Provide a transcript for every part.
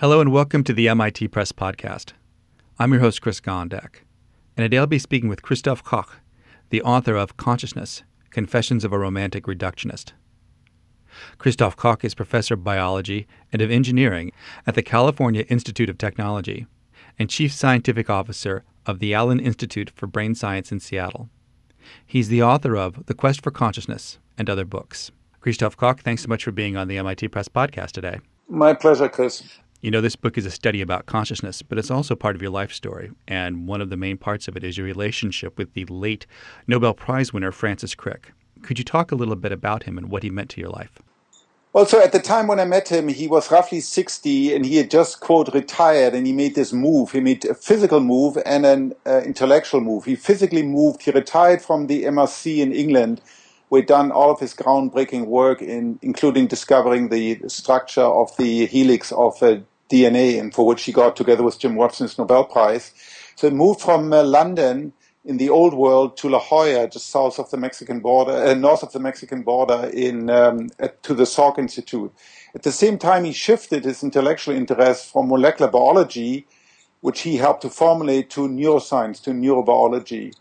Hello and welcome to the MIT Press Podcast. I'm your host, Chris Gondek, and today I'll be speaking with Christof Koch, the author of Consciousness Confessions of a Romantic Reductionist. Christof Koch is professor of biology and of engineering at the California Institute of Technology and chief scientific officer of the Allen Institute for Brain Science in Seattle. He's the author of The Quest for Consciousness and other books. Christof Koch, thanks so much for being on the MIT Press podcast today. My pleasure, Chris. You know, this book is a study about consciousness, but it's also part of your life story. And one of the main parts of it is your relationship with the late Nobel Prize winner, Francis Crick. Could you talk a little bit about him and what he meant to your life? Well, so at the time when I met him, he was roughly 60 and he had just, quote, retired and he made this move. He made a physical move and an uh, intellectual move. He physically moved. He retired from the MRC in England we had done all of his groundbreaking work in including discovering the structure of the helix of uh, DNA, and for which he got together with Jim Watson's Nobel Prize. So he moved from uh, London in the old world to La Jolla, just south of the Mexican border, uh, north of the Mexican border, in um, at, to the Salk Institute. At the same time, he shifted his intellectual interest from molecular biology, which he helped to formulate, to neuroscience, to neurobiology.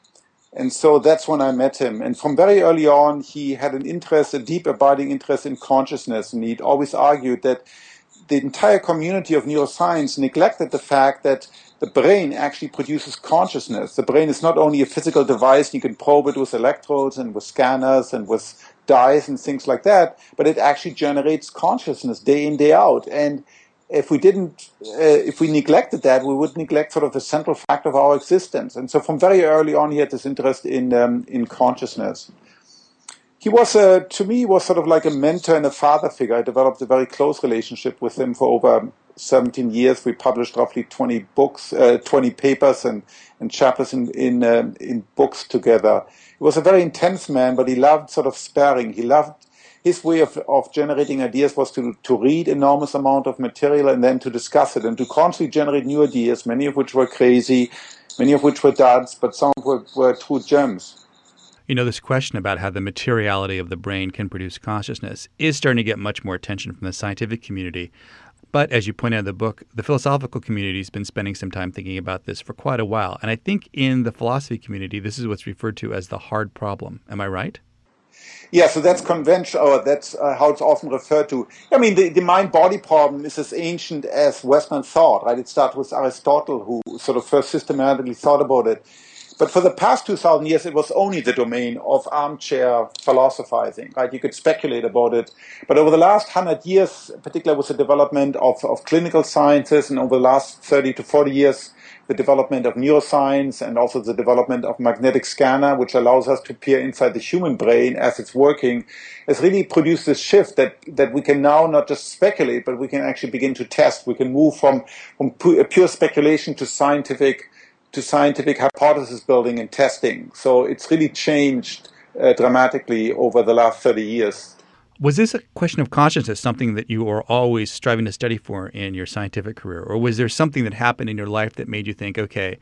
And so that's when I met him. And from very early on, he had an interest, a deep abiding interest in consciousness. And he'd always argued that the entire community of neuroscience neglected the fact that the brain actually produces consciousness. The brain is not only a physical device, you can probe it with electrodes and with scanners and with dyes and things like that, but it actually generates consciousness day in, day out. And if we didn't, uh, if we neglected that, we would neglect sort of the central fact of our existence. And so, from very early on, he had this interest in um, in consciousness. He was, to me, was sort of like a mentor and a father figure. I developed a very close relationship with him for over 17 years. We published roughly 20 books, uh, 20 papers, and and chapters in in um, in books together. He was a very intense man, but he loved sort of sparring. He loved his way of, of generating ideas was to, to read enormous amount of material and then to discuss it and to constantly generate new ideas, many of which were crazy, many of which were duds, but some were, were true gems. You know, this question about how the materiality of the brain can produce consciousness is starting to get much more attention from the scientific community. But as you point out in the book, the philosophical community has been spending some time thinking about this for quite a while. And I think in the philosophy community, this is what's referred to as the hard problem. Am I right? Yeah, so that's convention, or that's uh, how it's often referred to. I mean, the, the mind-body problem is as ancient as Western thought, right? It started with Aristotle, who sort of first systematically thought about it. But for the past 2,000 years, it was only the domain of armchair philosophizing, right? You could speculate about it. But over the last 100 years, particularly with the development of, of clinical sciences, and over the last 30 to 40 years, the development of neuroscience and also the development of magnetic scanner, which allows us to peer inside the human brain as it's working, has really produced this shift that, that we can now not just speculate, but we can actually begin to test. We can move from, from pure speculation to scientific, to scientific hypothesis building and testing. So it's really changed uh, dramatically over the last 30 years. Was this a question of consciousness something that you were always striving to study for in your scientific career? Or was there something that happened in your life that made you think, okay,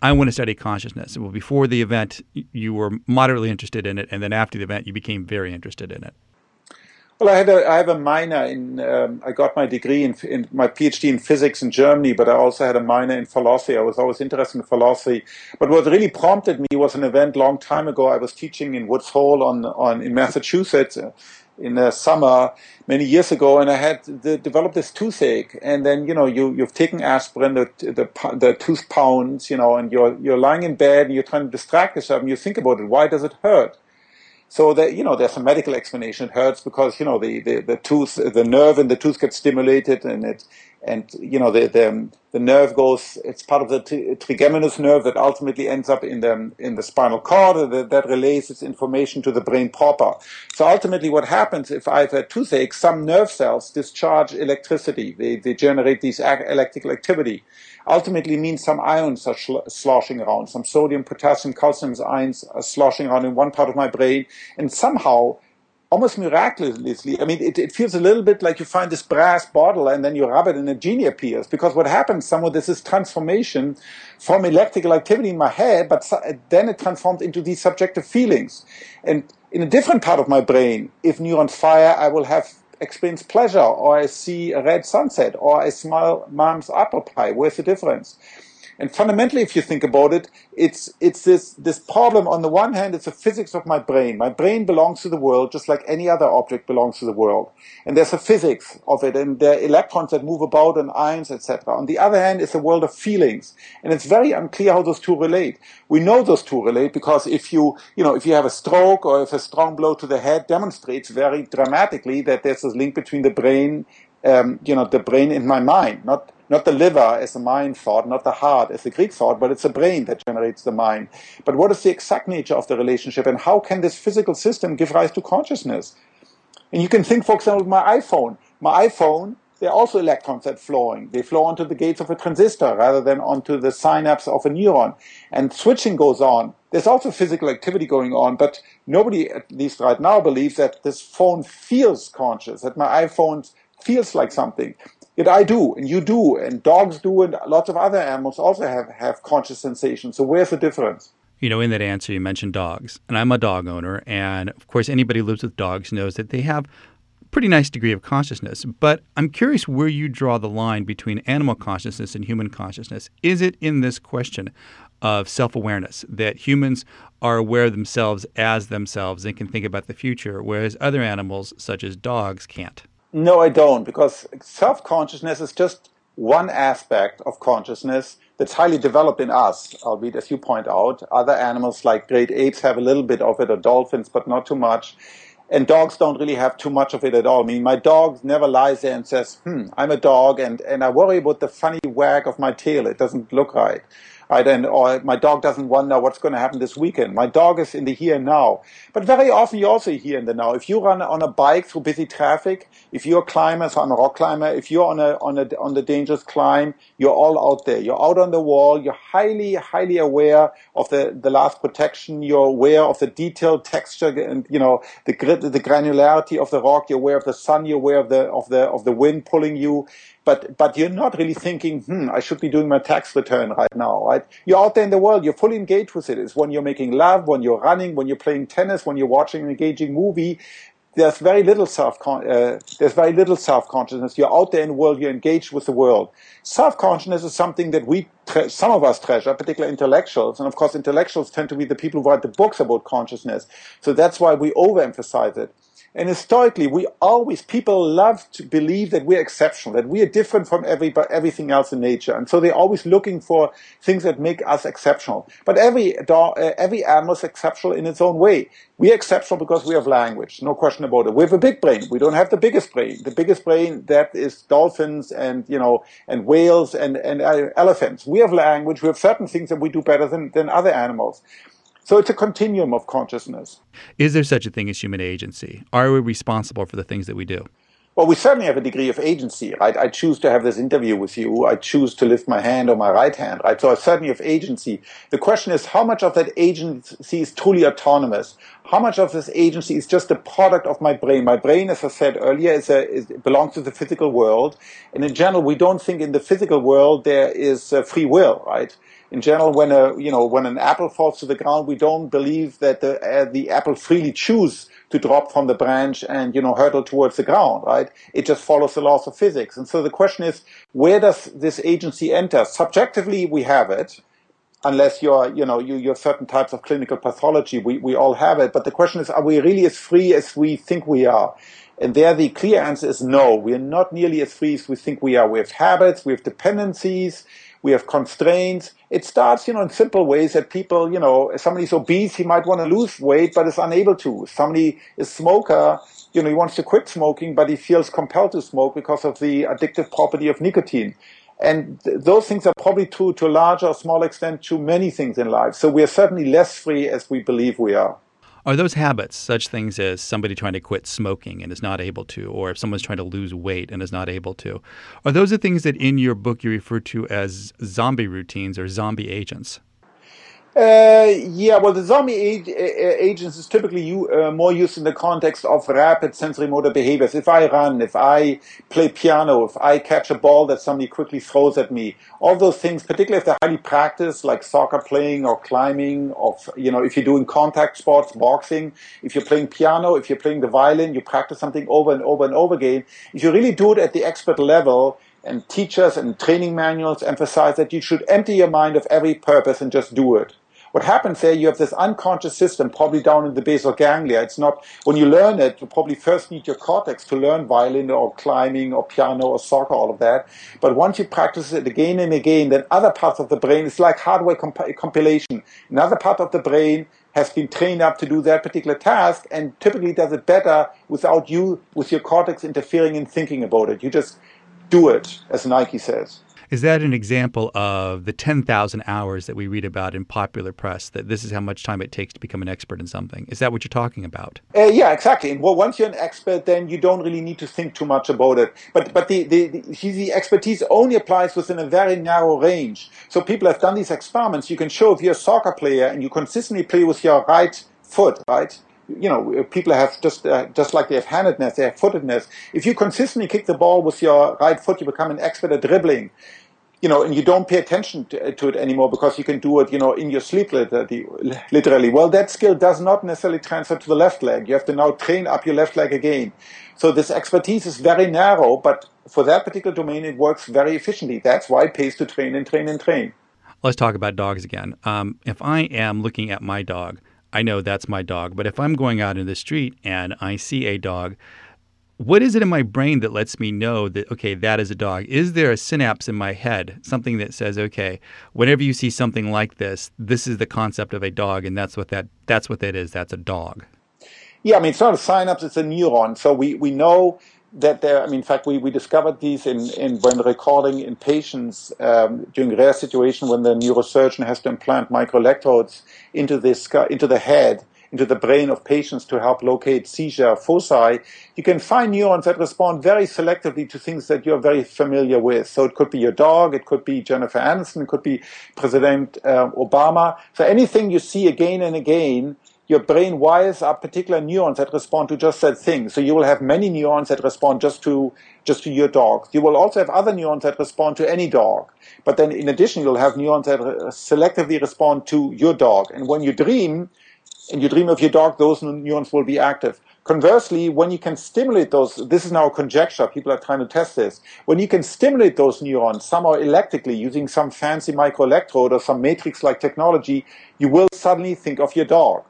I want to study consciousness? Well, before the event, you were moderately interested in it, and then after the event, you became very interested in it. Well, I had a, I have a minor in. Um, I got my degree in, in, my PhD in physics in Germany, but I also had a minor in philosophy. I was always interested in philosophy. But what really prompted me was an event long time ago. I was teaching in Woods Hole on on in Massachusetts, in the summer many years ago, and I had the, developed this toothache. And then you know you you've taken aspirin, the, the the tooth pounds, you know, and you're you're lying in bed and you're trying to distract yourself, and you think about it. Why does it hurt? So that you know, there's a medical explanation. It hurts because you know the, the, the tooth, the nerve in the tooth gets stimulated, and it and you know the the, the nerve goes. It's part of the trigeminous nerve that ultimately ends up in the in the spinal cord that, that relays its information to the brain proper. So ultimately, what happens if I have a toothache? Some nerve cells discharge electricity. They they generate these electrical activity ultimately means some ions are sloshing around, some sodium, potassium, calcium ions are sloshing around in one part of my brain, and somehow, almost miraculously, I mean, it, it feels a little bit like you find this brass bottle and then you rub it and a genie appears. Because what happens somewhat is this transformation from electrical activity in my head, but then it transforms into these subjective feelings. And in a different part of my brain, if neurons fire, I will have experience pleasure, or I see a red sunset, or I smell mom's apple pie. Where's the difference? And fundamentally, if you think about it, it's it's this this problem. On the one hand, it's the physics of my brain. My brain belongs to the world, just like any other object belongs to the world. And there's a physics of it, and there are electrons that move about, and ions, etc. On the other hand, it's a world of feelings, and it's very unclear how those two relate. We know those two relate because if you you know if you have a stroke or if a strong blow to the head demonstrates very dramatically that there's this link between the brain, um, you know, the brain and my mind, not not the liver as the mind thought, not the heart as the Greek thought, but it's the brain that generates the mind. But what is the exact nature of the relationship and how can this physical system give rise to consciousness? And you can think, for example, of my iPhone. My iPhone, there are also electrons that are flowing. They flow onto the gates of a transistor rather than onto the synapse of a neuron. And switching goes on. There's also physical activity going on, but nobody, at least right now, believes that this phone feels conscious, that my iPhone feels like something. Yet I do, and you do, and dogs do, and lots of other animals also have, have conscious sensations. So where's the difference? You know, in that answer, you mentioned dogs, and I'm a dog owner, and of course, anybody who lives with dogs knows that they have a pretty nice degree of consciousness. But I'm curious where you draw the line between animal consciousness and human consciousness. Is it in this question of self awareness that humans are aware of themselves as themselves and can think about the future, whereas other animals, such as dogs, can't? No, I don't, because self consciousness is just one aspect of consciousness that's highly developed in us, albeit as you point out. Other animals like great apes have a little bit of it, or dolphins, but not too much. And dogs don't really have too much of it at all. I mean, my dog never lies there and says, hmm, I'm a dog, and, and I worry about the funny wag of my tail. It doesn't look right right? And or my dog doesn't wonder what's going to happen this weekend. My dog is in the here and now. But very often you're also here in the now. If you run on a bike through busy traffic, if you're a climber, so I'm a rock climber, if you're on a on a on the dangerous climb, you're all out there. You're out on the wall. You're highly highly aware of the the last protection. You're aware of the detailed texture and you know the grit, the granularity of the rock. You're aware of the sun. You're aware of the of the of the wind pulling you but but you're not really thinking, hmm, I should be doing my tax return right now, right? You're out there in the world, you're fully engaged with it. It's when you're making love, when you're running, when you're playing tennis, when you're watching an engaging movie. There's very little self uh, there's very little self consciousness. You're out there in the world, you're engaged with the world. Self consciousness is something that we some of us treasure, particularly intellectuals, and of course intellectuals tend to be the people who write the books about consciousness. So that's why we overemphasize it. And historically, we always, people love to believe that we're exceptional, that we are different from every, everything else in nature. And so they're always looking for things that make us exceptional. But every dog, uh, every animal is exceptional in its own way. We're exceptional because we have language, no question about it. We have a big brain. We don't have the biggest brain. The biggest brain that is dolphins and, you know, and whales and, and uh, elephants. We have language. We have certain things that we do better than, than other animals. So it's a continuum of consciousness. Is there such a thing as human agency? Are we responsible for the things that we do? Well, we certainly have a degree of agency, right? I choose to have this interview with you. I choose to lift my hand or my right hand, right? So I certainly have agency. The question is how much of that agency is truly autonomous? How much of this agency is just a product of my brain? My brain, as I said earlier, is a, is, belongs to the physical world. And in general, we don't think in the physical world there is uh, free will, right? In general, when a you know when an apple falls to the ground, we don't believe that the uh, the apple freely choose to drop from the branch and you know hurtle towards the ground, right? It just follows the laws of physics. And so the question is, where does this agency enter? Subjectively, we have it, unless you're you know you you have certain types of clinical pathology. We we all have it, but the question is, are we really as free as we think we are? And there the clear answer is no. We are not nearly as free as we think we are. We have habits, we have dependencies, we have constraints. It starts, you know, in simple ways that people, you know, somebody's obese, he might want to lose weight, but is unable to. Somebody is smoker, you know, he wants to quit smoking, but he feels compelled to smoke because of the addictive property of nicotine. And th- those things are probably true to a larger or small extent to many things in life. So we are certainly less free as we believe we are. Are those habits such things as somebody trying to quit smoking and is not able to, or if someone's trying to lose weight and is not able to? Are those the things that in your book you refer to as zombie routines or zombie agents? Uh, yeah, well, the zombie ag- agents is typically you, uh, more used in the context of rapid sensory motor behaviors. If I run, if I play piano, if I catch a ball that somebody quickly throws at me, all those things, particularly if they're highly practiced, like soccer playing or climbing, or you know, if you're doing contact sports, boxing, if you're playing piano, if you're playing the violin, you practice something over and over and over again. If you really do it at the expert level, and teachers and training manuals emphasize that you should empty your mind of every purpose and just do it. What happens there, you have this unconscious system probably down in the basal ganglia. It's not, when you learn it, you probably first need your cortex to learn violin or climbing or piano or soccer, all of that. But once you practice it again and again, then other parts of the brain, it's like hardware comp- compilation. Another part of the brain has been trained up to do that particular task and typically does it better without you, with your cortex interfering and thinking about it. You just do it, as Nike says. Is that an example of the 10,000 hours that we read about in popular press, that this is how much time it takes to become an expert in something? Is that what you're talking about? Uh, yeah, exactly. Well, once you're an expert, then you don't really need to think too much about it. But, but the, the, the, the expertise only applies within a very narrow range. So people have done these experiments. You can show if you're a soccer player and you consistently play with your right foot, right? you know, people have just uh, just like they have handedness, they have footedness. If you consistently kick the ball with your right foot, you become an expert at dribbling you know, and you don't pay attention to, to, it anymore because you can do it, you know, in your sleep literally, literally. Well, that skill does not necessarily transfer to the left leg. You have to now train up your left leg again. So this expertise is very narrow, but for that particular domain, it works very efficiently. That's why it pays to train and train and train. Let's talk about dogs again. Um, if I am looking at my dog, I know that's my dog. But if I'm going out in the street and I see a dog what is it in my brain that lets me know that okay that is a dog? Is there a synapse in my head something that says okay whenever you see something like this this is the concept of a dog and that's what that that's what that is that's a dog? Yeah i mean it's not a synapse it's a neuron. So we we know that there, I mean, in fact, we, we discovered these in, in when recording in patients um, during rare situation when the neurosurgeon has to implant microelectrodes into this into the head into the brain of patients to help locate seizure foci, you can find neurons that respond very selectively to things that you're very familiar with. So it could be your dog, it could be Jennifer Aniston, it could be President uh, Obama. So anything you see again and again, your brain wires up particular neurons that respond to just that thing. So you will have many neurons that respond just to just to your dog. You will also have other neurons that respond to any dog. But then in addition, you'll have neurons that selectively respond to your dog. And when you dream, and you dream of your dog, those neurons will be active. Conversely, when you can stimulate those, this is now a conjecture, people are trying to test this. When you can stimulate those neurons somehow electrically using some fancy microelectrode or some matrix like technology, you will suddenly think of your dog.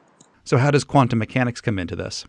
So, how does quantum mechanics come into this?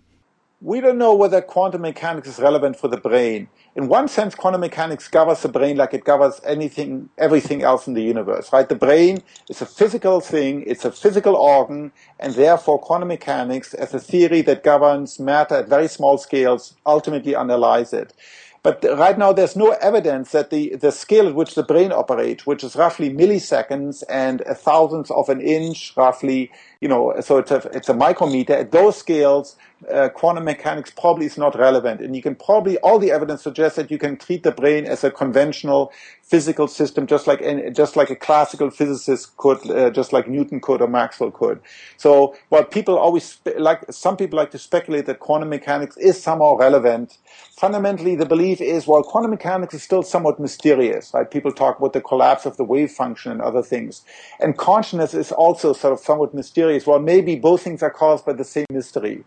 we don't know whether quantum mechanics is relevant for the brain. In one sense, quantum mechanics governs the brain like it governs anything, everything else in the universe, right? The brain is a physical thing, it's a physical organ, and therefore quantum mechanics as a theory that governs matter at very small scales ultimately underlies it. But right now, there's no evidence that the, the scale at which the brain operates, which is roughly milliseconds and a thousandth of an inch, roughly, you know, so it's a, it's a micrometer. At those scales, uh, quantum mechanics probably is not relevant. And you can probably, all the evidence suggests that you can treat the brain as a conventional physical system, just like just like a classical physicist could, uh, just like Newton could or Maxwell could. So while people always like, some people like to speculate that quantum mechanics is somehow relevant. Fundamentally, the belief is, well, quantum mechanics is still somewhat mysterious, right? People talk about the collapse of the wave function and other things. And consciousness is also sort of somewhat mysterious. Well, maybe both things are caused by the same mystery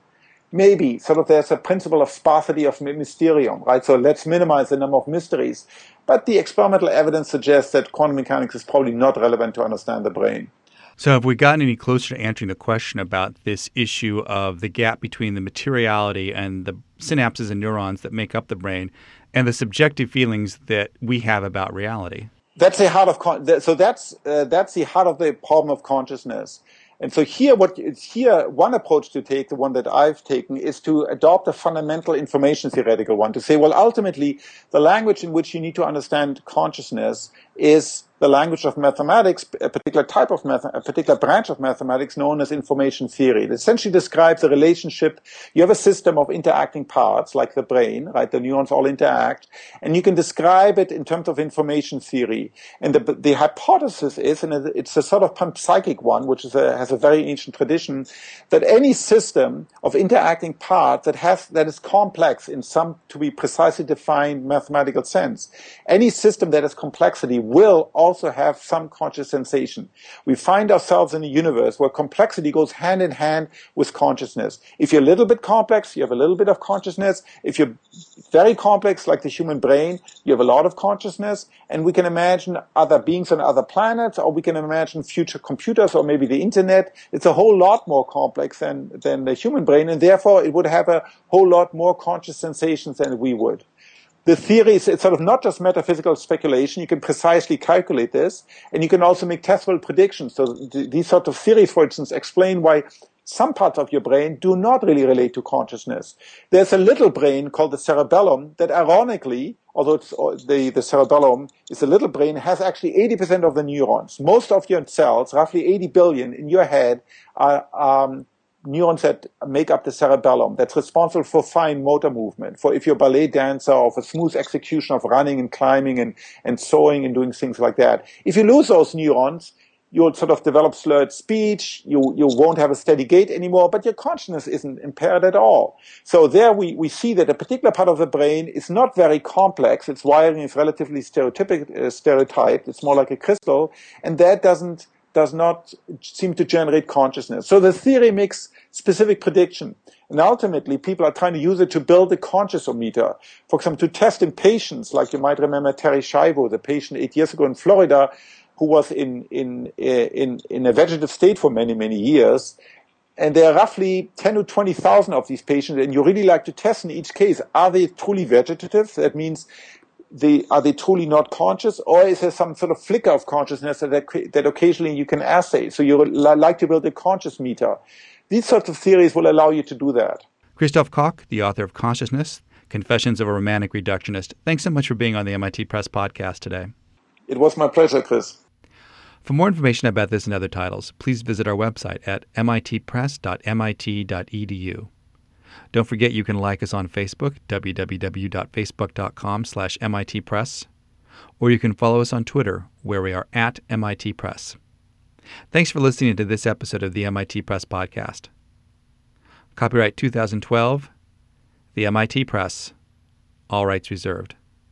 maybe sort of there's a principle of sparsity of mysterium, right? So let's minimize the number of mysteries. But the experimental evidence suggests that quantum mechanics is probably not relevant to understand the brain. So, have we gotten any closer to answering the question about this issue of the gap between the materiality and the synapses and neurons that make up the brain and the subjective feelings that we have about reality? That's the heart of con- so that's uh, that's the heart of the problem of consciousness. And so here, what here, one approach to take, the one that I've taken, is to adopt a fundamental information theoretical one, to say, well, ultimately, the language in which you need to understand consciousness is the language of mathematics, a particular type of math, a particular branch of mathematics known as information theory. It essentially describes a relationship. You have a system of interacting parts, like the brain, right? The neurons all interact, and you can describe it in terms of information theory. And the, the hypothesis is, and it's a sort of panpsychic one, which a, has a very ancient tradition, that any system of interacting parts that has that is complex in some to be precisely defined mathematical sense, any system that has complexity will also have some conscious sensation. We find ourselves in a universe where complexity goes hand in hand with consciousness. If you're a little bit complex, you have a little bit of consciousness. If you're very complex, like the human brain, you have a lot of consciousness. And we can imagine other beings on other planets, or we can imagine future computers, or maybe the internet. It's a whole lot more complex than, than the human brain, and therefore it would have a whole lot more conscious sensations than we would the theory is it's sort of not just metaphysical speculation. You can precisely calculate this, and you can also make testable predictions. So th- these sort of theories, for instance, explain why some parts of your brain do not really relate to consciousness. There's a little brain called the cerebellum that ironically, although uh, the, the cerebellum is a little brain, has actually 80% of the neurons. Most of your cells, roughly 80 billion in your head, are um, neurons that make up the cerebellum that's responsible for fine motor movement, for if you're a ballet dancer or for smooth execution of running and climbing and, and soaring and doing things like that. If you lose those neurons, you'll sort of develop slurred speech, you, you won't have a steady gait anymore, but your consciousness isn't impaired at all. So there we, we see that a particular part of the brain is not very complex, its wiring is relatively stereotypic, uh, stereotyped, it's more like a crystal, and that doesn't does not seem to generate consciousness. So the theory makes specific prediction. And ultimately, people are trying to use it to build a consciousometer. For example, to test in patients, like you might remember Terri Schiavo, the patient eight years ago in Florida, who was in, in, eh, in, in a vegetative state for many, many years. And there are roughly 10 to 20,000 of these patients, and you really like to test in each case, are they truly vegetative? That means they, are they truly not conscious, or is there some sort of flicker of consciousness that, that occasionally you can assay? So you like to build a conscious meter. These sorts of theories will allow you to do that. Christof Koch, the author of Consciousness, Confessions of a Romantic Reductionist, thanks so much for being on the MIT Press podcast today. It was my pleasure, Chris. For more information about this and other titles, please visit our website at mitpress.mit.edu. Don't forget you can like us on Facebook, www.facebook.com slash mitpress, or you can follow us on Twitter, where we are at MIT Press. Thanks for listening to this episode of the MIT Press Podcast. Copyright 2012, the MIT Press, all rights reserved.